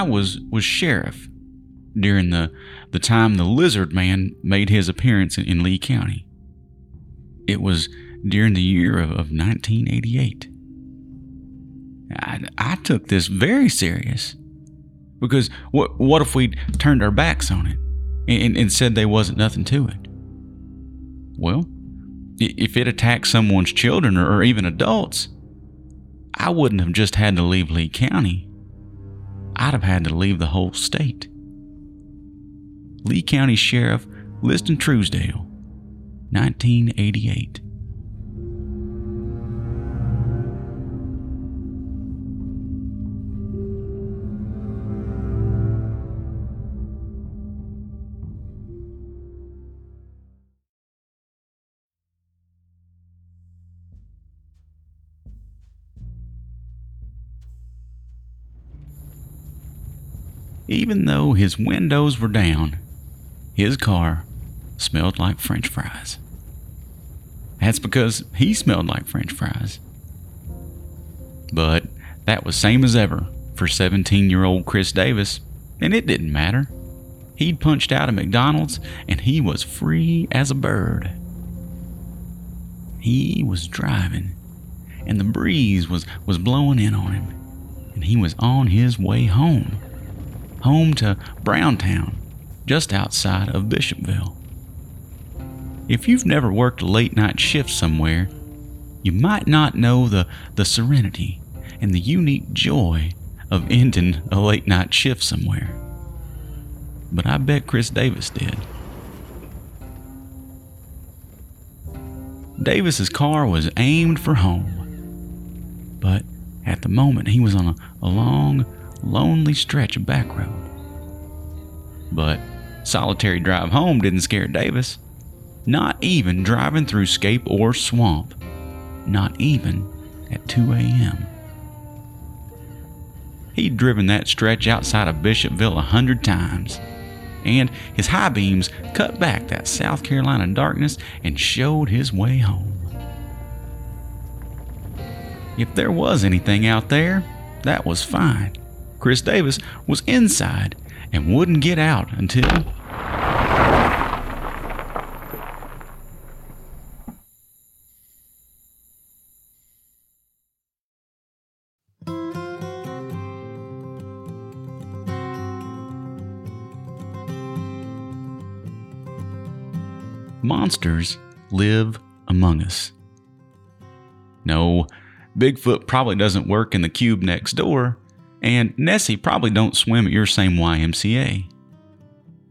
I was was sheriff during the the time the lizard man made his appearance in, in Lee County. It was during the year of, of 1988. I, I took this very serious because what what if we turned our backs on it and, and said there wasn't nothing to it? Well, if it attacked someone's children or, or even adults, I wouldn't have just had to leave Lee County. I'd have had to leave the whole state. Lee County Sheriff Liston Truesdale, 1988. Even though his windows were down, his car smelled like french fries. That's because he smelled like french fries. But that was same as ever for 17 year old Chris Davis, and it didn't matter. He'd punched out of McDonald's and he was free as a bird. He was driving, and the breeze was, was blowing in on him, and he was on his way home home to Browntown, just outside of Bishopville. If you've never worked a late night shift somewhere, you might not know the, the serenity and the unique joy of ending a late night shift somewhere. But I bet Chris Davis did. Davis's car was aimed for home, but at the moment he was on a, a long, lonely stretch of back road. But solitary drive home didn't scare Davis. Not even driving through Scape Ore Swamp. Not even at 2 a.m. He'd driven that stretch outside of Bishopville a hundred times, and his high beams cut back that South Carolina darkness and showed his way home. If there was anything out there, that was fine. Chris Davis was inside and wouldn't get out until. Monsters live among us. No, Bigfoot probably doesn't work in the cube next door, and Nessie probably don't swim at your same YMCA.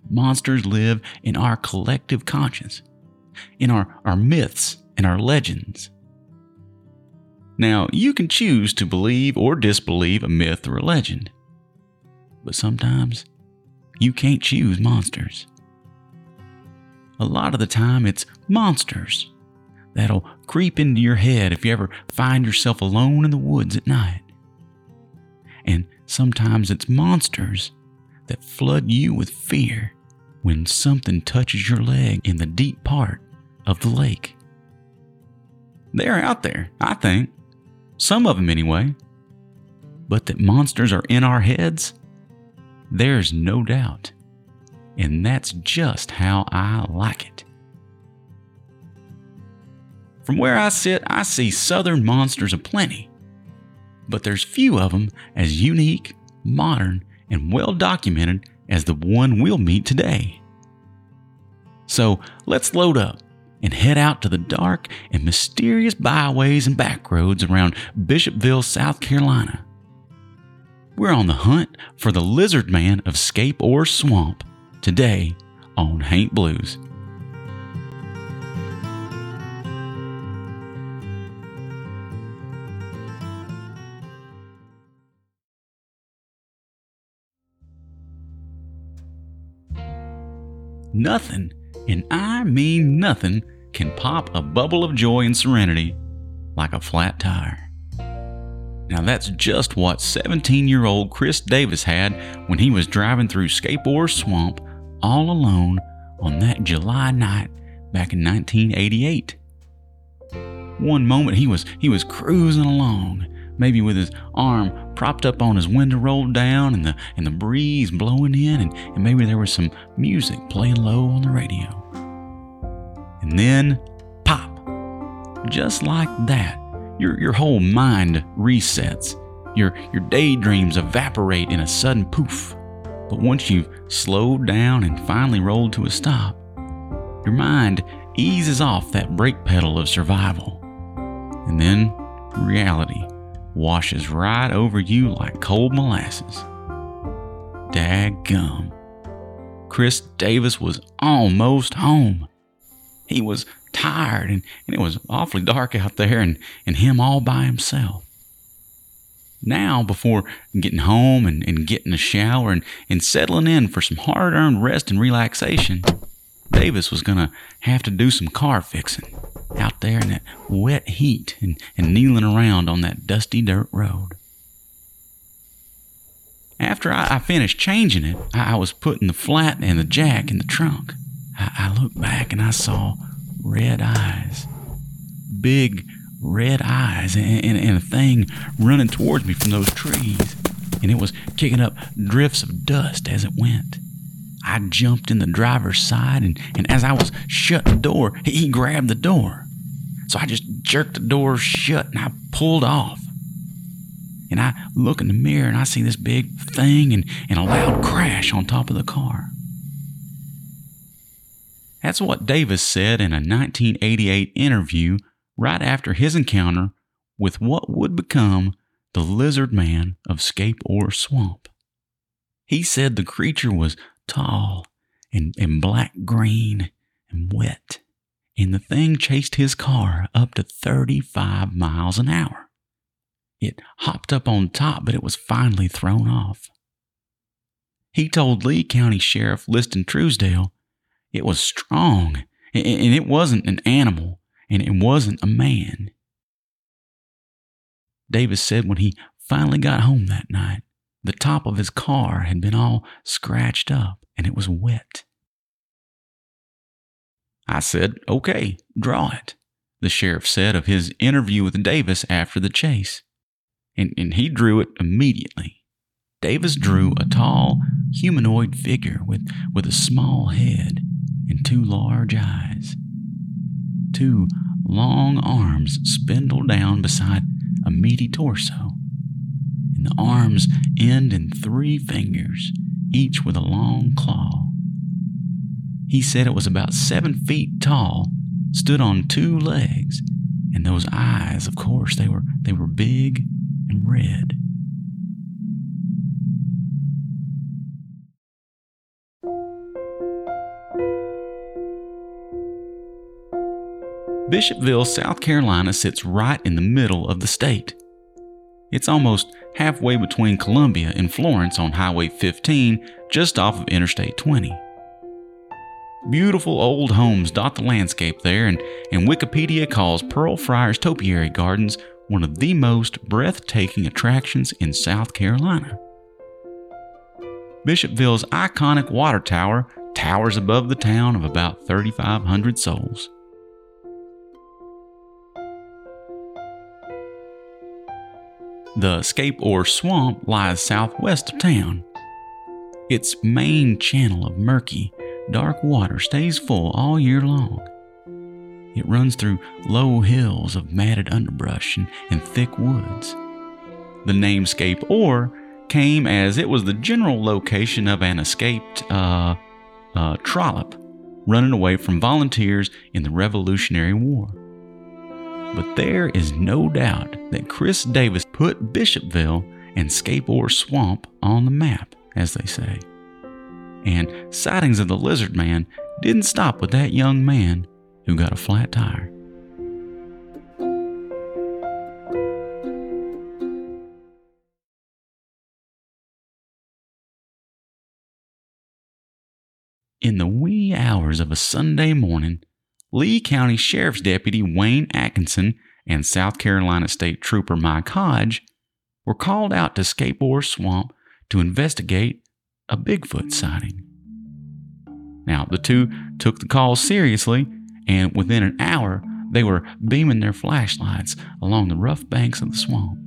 Monsters live in our collective conscience, in our, our myths and our legends. Now, you can choose to believe or disbelieve a myth or a legend, but sometimes you can't choose monsters. A lot of the time, it's monsters that'll creep into your head if you ever find yourself alone in the woods at night and sometimes it's monsters that flood you with fear when something touches your leg in the deep part of the lake. They're out there, I think. Some of them, anyway. But that monsters are in our heads, there's no doubt. And that's just how I like it. From where I sit, I see southern monsters aplenty but there's few of them as unique, modern, and well documented as the one we'll meet today. So let's load up and head out to the dark and mysterious byways and backroads around Bishopville, South Carolina. We're on the hunt for the lizard man of Scape Ore Swamp today on Haint Blues. Nothing, and I mean nothing, can pop a bubble of joy and serenity like a flat tire. Now, that's just what 17 year old Chris Davis had when he was driving through Scape Ore Swamp all alone on that July night back in 1988. One moment he was he was cruising along, maybe with his arm propped up on his window rolled down and the and the breeze blowing in and, and maybe there was some music playing low on the radio. And then pop. Just like that, your your whole mind resets. Your your daydreams evaporate in a sudden poof. But once you've slowed down and finally rolled to a stop, your mind eases off that brake pedal of survival. And then reality washes right over you like cold molasses. Daggum. Chris Davis was almost home. He was tired and, and it was awfully dark out there and, and him all by himself. Now, before getting home and, and getting a shower and, and settling in for some hard earned rest and relaxation, Davis was going to have to do some car fixing out there in that wet heat and, and kneeling around on that dusty dirt road. After I, I finished changing it, I, I, was putting the flat and the jack in the trunk. I, I looked back and I saw red eyes. Big red eyes and, and, and a thing running towards me from those trees. And it was kicking up drifts of dust as it went. I jumped in the driver's side, and, and as I was shutting the door, he grabbed the door. So I just jerked the door shut and I pulled off. And I look in the mirror and I see this big thing and, and a loud crash on top of the car. That's what Davis said in a 1988 interview right after his encounter with what would become the lizard man of Scape Ore Swamp. He said the creature was tall and, and black green and wet, and the thing chased his car up to 35 miles an hour. It hopped up on top, but it was finally thrown off. He told Lee County Sheriff Liston Truesdale it was strong, and it wasn't an animal, and it wasn't a man. Davis said when he finally got home that night, the top of his car had been all scratched up and it was wet. I said, Okay, draw it, the sheriff said of his interview with Davis after the chase. And, and he drew it immediately. Davis drew a tall, humanoid figure with, with a small head and two large eyes. Two long arms spindle down beside a meaty torso and the arms end in three fingers, each with a long claw. He said it was about seven feet tall, stood on two legs, and those eyes, of course, they were they were big and red. Bishopville, South Carolina sits right in the middle of the state. It's almost halfway between Columbia and Florence on Highway 15, just off of Interstate 20. Beautiful old homes dot the landscape there, and, and Wikipedia calls Pearl Fryar's Topiary Gardens one of the most breathtaking attractions in South Carolina. Bishopville's iconic water tower towers above the town of about 3,500 souls. The Scape Ore Swamp lies southwest of town. Its main channel of murky, dark water stays full all year long. It runs through low hills of matted underbrush and, and thick woods. The name Scape Ore came as it was the general location of an escaped uh, uh, trollop running away from volunteers in the Revolutionary War. But there is no doubt that Chris Davis put Bishopville and Scape Ore Swamp on the map, as they say. And sightings of the lizard man didn't stop with that young man who got a flat tire. In the wee hours of a Sunday morning, Lee County Sheriff's Deputy Wayne Atkinson and South Carolina State Trooper Mike Hodge were called out to Scape Ore Swamp to investigate a Bigfoot sighting. Now, the two took the call seriously, and within an hour, they were beaming their flashlights along the rough banks of the swamp.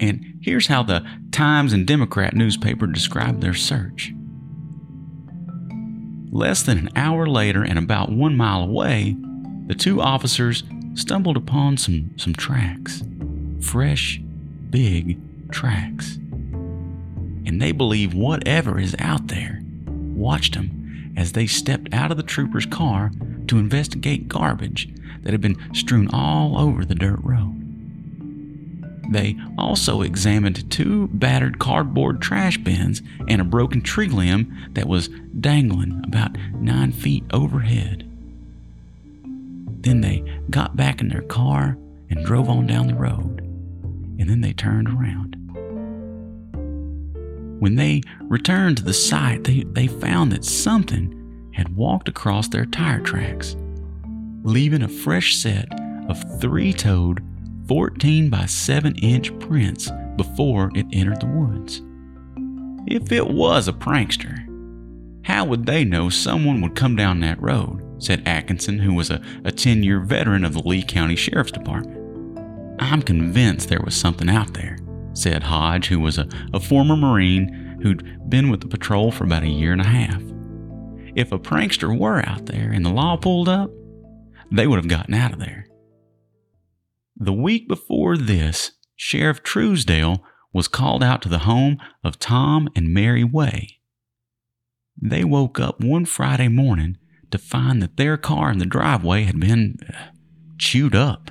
And here's how the Times and Democrat newspaper described their search. Less than an hour later, and about one mile away, the two officers stumbled upon some, some tracks. Fresh, big tracks. And they believe whatever is out there watched them as they stepped out of the trooper's car to investigate garbage that had been strewn all over the dirt road. They also examined two battered cardboard trash bins and a broken tree limb that was dangling about nine feet overhead. Then they got back in their car and drove on down the road, and then they turned around. When they returned to the site, they, they found that something had walked across their tire tracks, leaving a fresh set of three toed 14 by 7 inch prints before it entered the woods. If it was a prankster, how would they know someone would come down that road? said Atkinson, who was a 10 year veteran of the Lee County Sheriff's Department. I'm convinced there was something out there, said Hodge, who was a, a former Marine who'd been with the patrol for about a year and a half. If a prankster were out there and the law pulled up, they would have gotten out of there. The week before this, Sheriff Truesdale was called out to the home of Tom and Mary Way. They woke up one Friday morning to find that their car in the driveway had been uh, chewed up.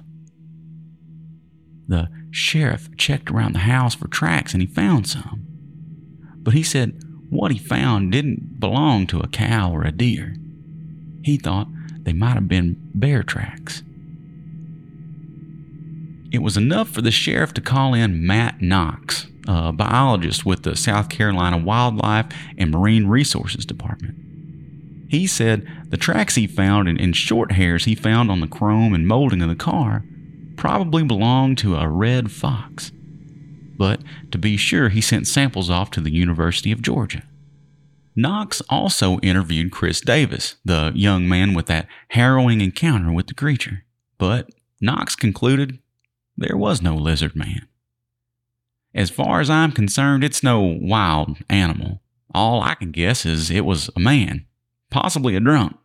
The sheriff checked around the house for tracks and he found some. But he said what he found didn't belong to a cow or a deer. He thought they might have been bear tracks. It was enough for the sheriff to call in Matt Knox, a biologist with the South Carolina Wildlife and Marine Resources Department. He said the tracks he found and, short hairs he found on the chrome and molding of the car probably belonged to a red fox. But to be sure, he sent samples off to the University of Georgia. Knox also interviewed Chris Davis, the young man with that harrowing encounter with the creature. But Knox concluded there was no lizard man. As far as I'm concerned, it's no wild animal. All I can guess is it was a man, possibly a drunk,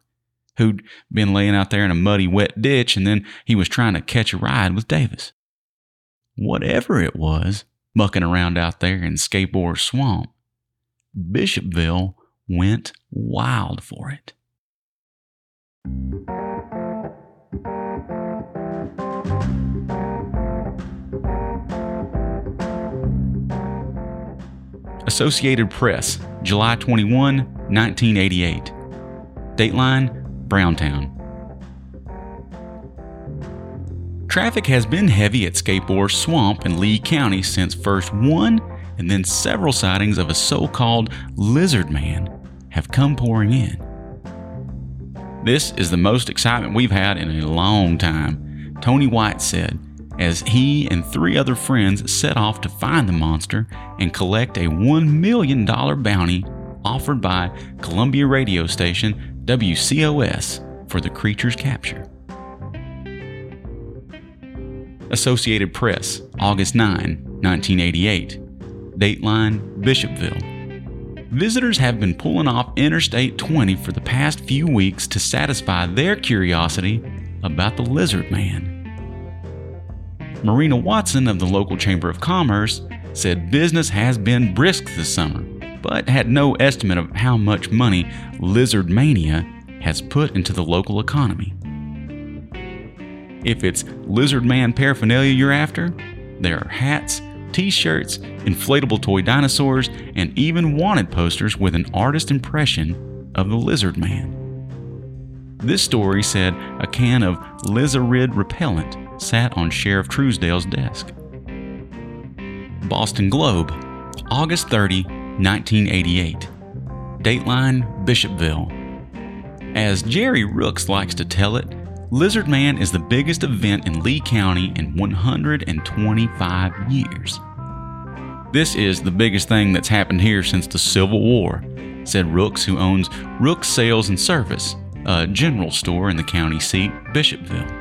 who'd been laying out there in a muddy, wet ditch and then he was trying to catch a ride with Davis. Whatever it was, mucking around out there in Scape Ore Swamp, Bishopville went wild for it. Associated Press, July 21, 1988. Dateline, Browntown. Traffic has been heavy at Scape Ore Swamp in Lee County since first one and then several sightings of a so called lizard man have come pouring in. This is the most excitement we've had in a long time, Tony White said, as he and three other friends set off to find the monster and collect a $1 million bounty offered by Columbia radio station WCOS for the creature's capture. Associated Press, August 9, 1988. Dateline Bishopville. Visitors have been pulling off Interstate 20 for the past few weeks to satisfy their curiosity about the Lizard Man. Marina Watson of the local Chamber of Commerce said business has been brisk this summer, but had no estimate of how much money lizard mania has put into the local economy. If it's lizard man paraphernalia you're after, there are hats, t shirts, inflatable toy dinosaurs, and even wanted posters with an artist impression of the lizard man. This story said a can of Lizarid repellent sat on Sheriff Truesdale's desk. Boston Globe, August 30, 1988. Dateline Bishopville. As Jerry Rooks likes to tell it, Lizard Man is the biggest event in Lee County in 125 years. This is the biggest thing that's happened here since the Civil War, said Rooks, who owns Rooks Sales and Service, a general store in the county seat, Bishopville.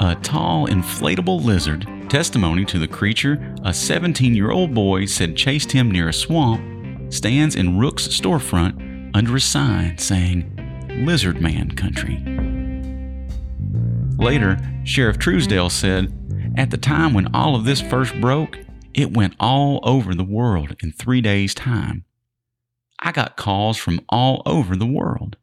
A tall, inflatable lizard Testimony to the creature a 17 year old boy said chased him near a swamp stands in Rook's storefront under a sign saying, Lizard Man Country. Later, Sheriff Truesdale said, At the time when all of this first broke, it went all over the world in three days' time. I got calls from all over the world.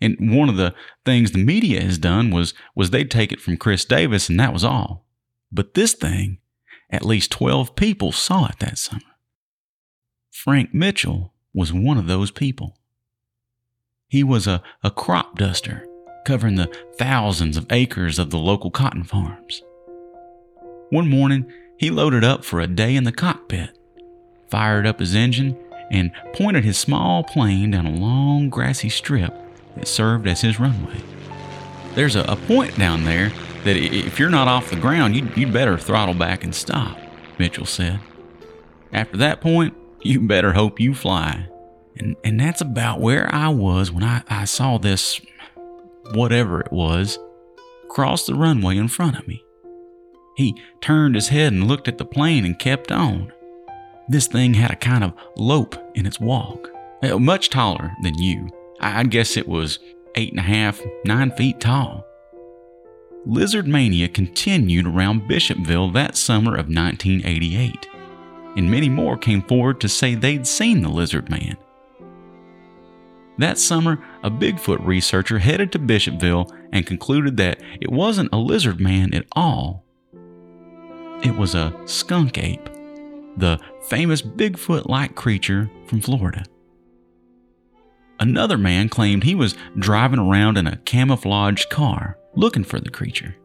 And one of the things the media has done was was they'd take it from Chris Davis and that was all. But this thing, at least 12 people saw it that summer. Frank Mitchell was one of those people. He was a, a crop duster covering the thousands of acres of the local cotton farms. One morning, he loaded up for a day in the cockpit, fired up his engine, and pointed his small plane down a long grassy strip that served as his runway. There's a, a point down there that if you're not off the ground, you'd, you'd better throttle back and stop, Mitchell said. After that point, you better hope you fly. And, and that's about where I was when I, I saw this, whatever it was, cross the runway in front of me. He turned his head and looked at the plane and kept on. This thing had a kind of lope in its walk, uh, much taller than you. I'd guess it was eight and a half, nine feet tall. Lizard mania continued around Bishopville that summer of 1988, and many more came forward to say they'd seen the lizard man. That summer, a Bigfoot researcher headed to Bishopville and concluded that it wasn't a lizard man at all. It was a skunk ape, the famous Bigfoot like creature from Florida. Another man claimed he was driving around in a camouflaged car looking for the creature.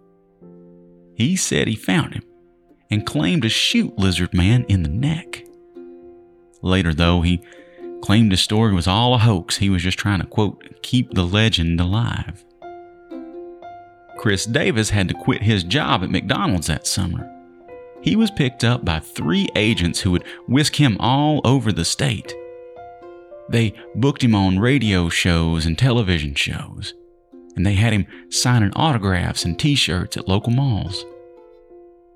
He said he found him and claimed to shoot Lizard Man in the neck. Later, though, he claimed his story was all a hoax. He was just trying to, quote, keep the legend alive. Chris Davis had to quit his job at McDonald's that summer. He was picked up by three agents who would whisk him all over the state. They booked him on radio shows and television shows, and they had him signing autographs and t shirts at local malls.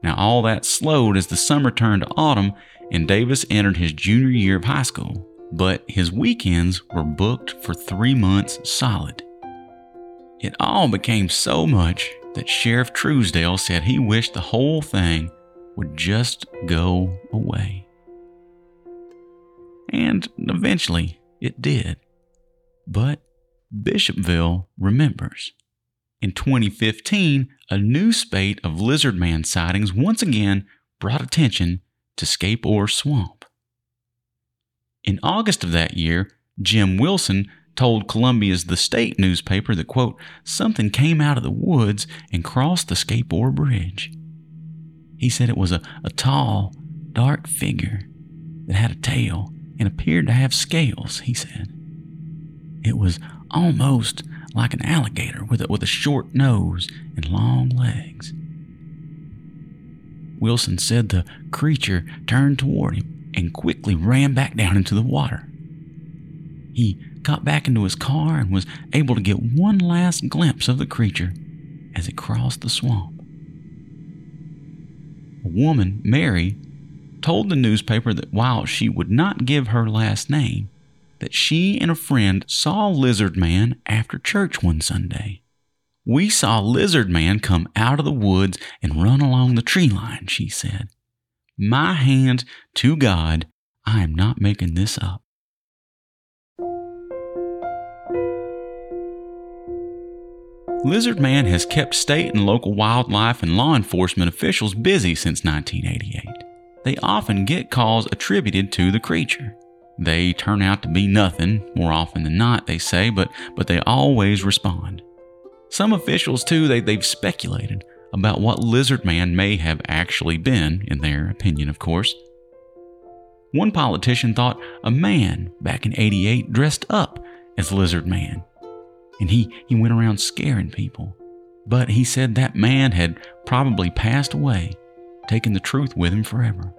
Now, all that slowed as the summer turned to autumn and Davis entered his junior year of high school, but his weekends were booked for three months solid. It all became so much that Sheriff Truesdale said he wished the whole thing would just go away. And eventually it did. But Bishopville remembers. In 2015, a new spate of lizard man sightings once again brought attention to Scape Ore Swamp. In August of that year, Jim Wilson told Columbia's The State newspaper that, quote, something came out of the woods and crossed the Scape Ore Bridge. He said it was a, a tall, dark figure that had a tail and appeared to have scales, he said. It was almost like an alligator with a, with a short nose and long legs. Wilson said the creature turned toward him and quickly ran back down into the water. He got back into his car and was able to get one last glimpse of the creature as it crossed the swamp. A woman, Mary, told the newspaper that while she would not give her last name, that she and a friend saw Lizard Man after church one Sunday. We saw Lizard Man come out of the woods and run along the tree line, she said. My hand to God, I am not making this up. Lizard Man has kept state and local wildlife and law enforcement officials busy since 1988 they often get calls attributed to the creature. They turn out to be nothing, more often than not, they say, but, but they always respond. Some officials, too, they, they've speculated about what Lizard Man may have actually been, in their opinion, of course. One politician thought a man back in 88 dressed up as Lizard Man, and he, he went around scaring people. But he said that man had probably passed away taking the truth with him forever.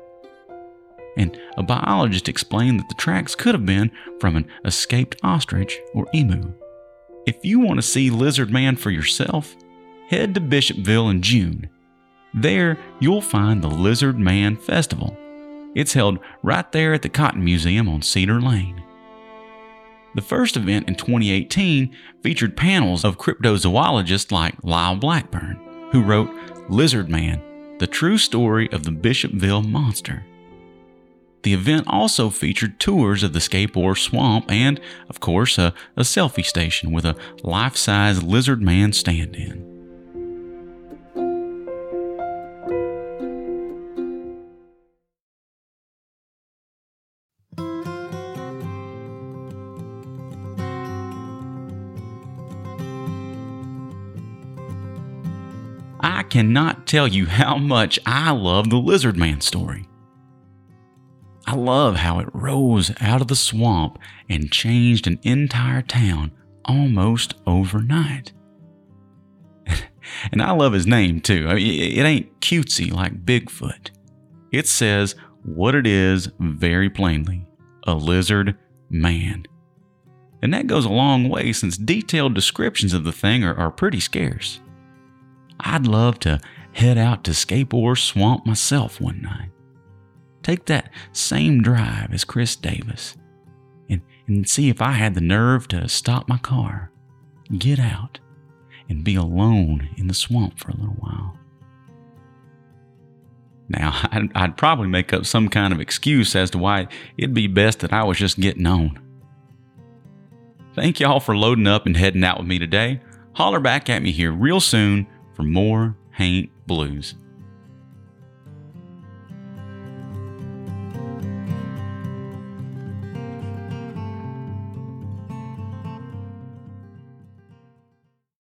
And a biologist explained that the tracks could have been from an escaped ostrich or emu. If you want to see Lizard Man for yourself, head to Bishopville in June. There, you'll find the Lizard Man Festival. It's held right there at the Cotton Museum on Cedar Lane. The first event in 2018 featured panels of cryptozoologists like Lyle Blackburn, who wrote Lizard Man The True Story of the Bishopville Monster. The event also featured tours of the Scape Ore Swamp and, of course, a, a selfie station with a life size lizard man stand in. I cannot tell you how much I love the Lizard Man story. I love how it rose out of the swamp and changed an entire town almost overnight. and I love his name too. I mean, it ain't cutesy like Bigfoot. It says what it is very plainly a lizard man. And that goes a long way since detailed descriptions of the thing are, are pretty scarce. I'd love to head out to Scape Ore Swamp myself one night. Take that same drive as Chris Davis and, and see if I had the nerve to stop my car, get out, and be alone in the swamp for a little while. Now, I'd, I'd, probably make up some kind of excuse as to why it'd be best that I was just getting on. Thank y'all for loading up and heading out with me today. Holler back at me here real soon for more Haint Blues.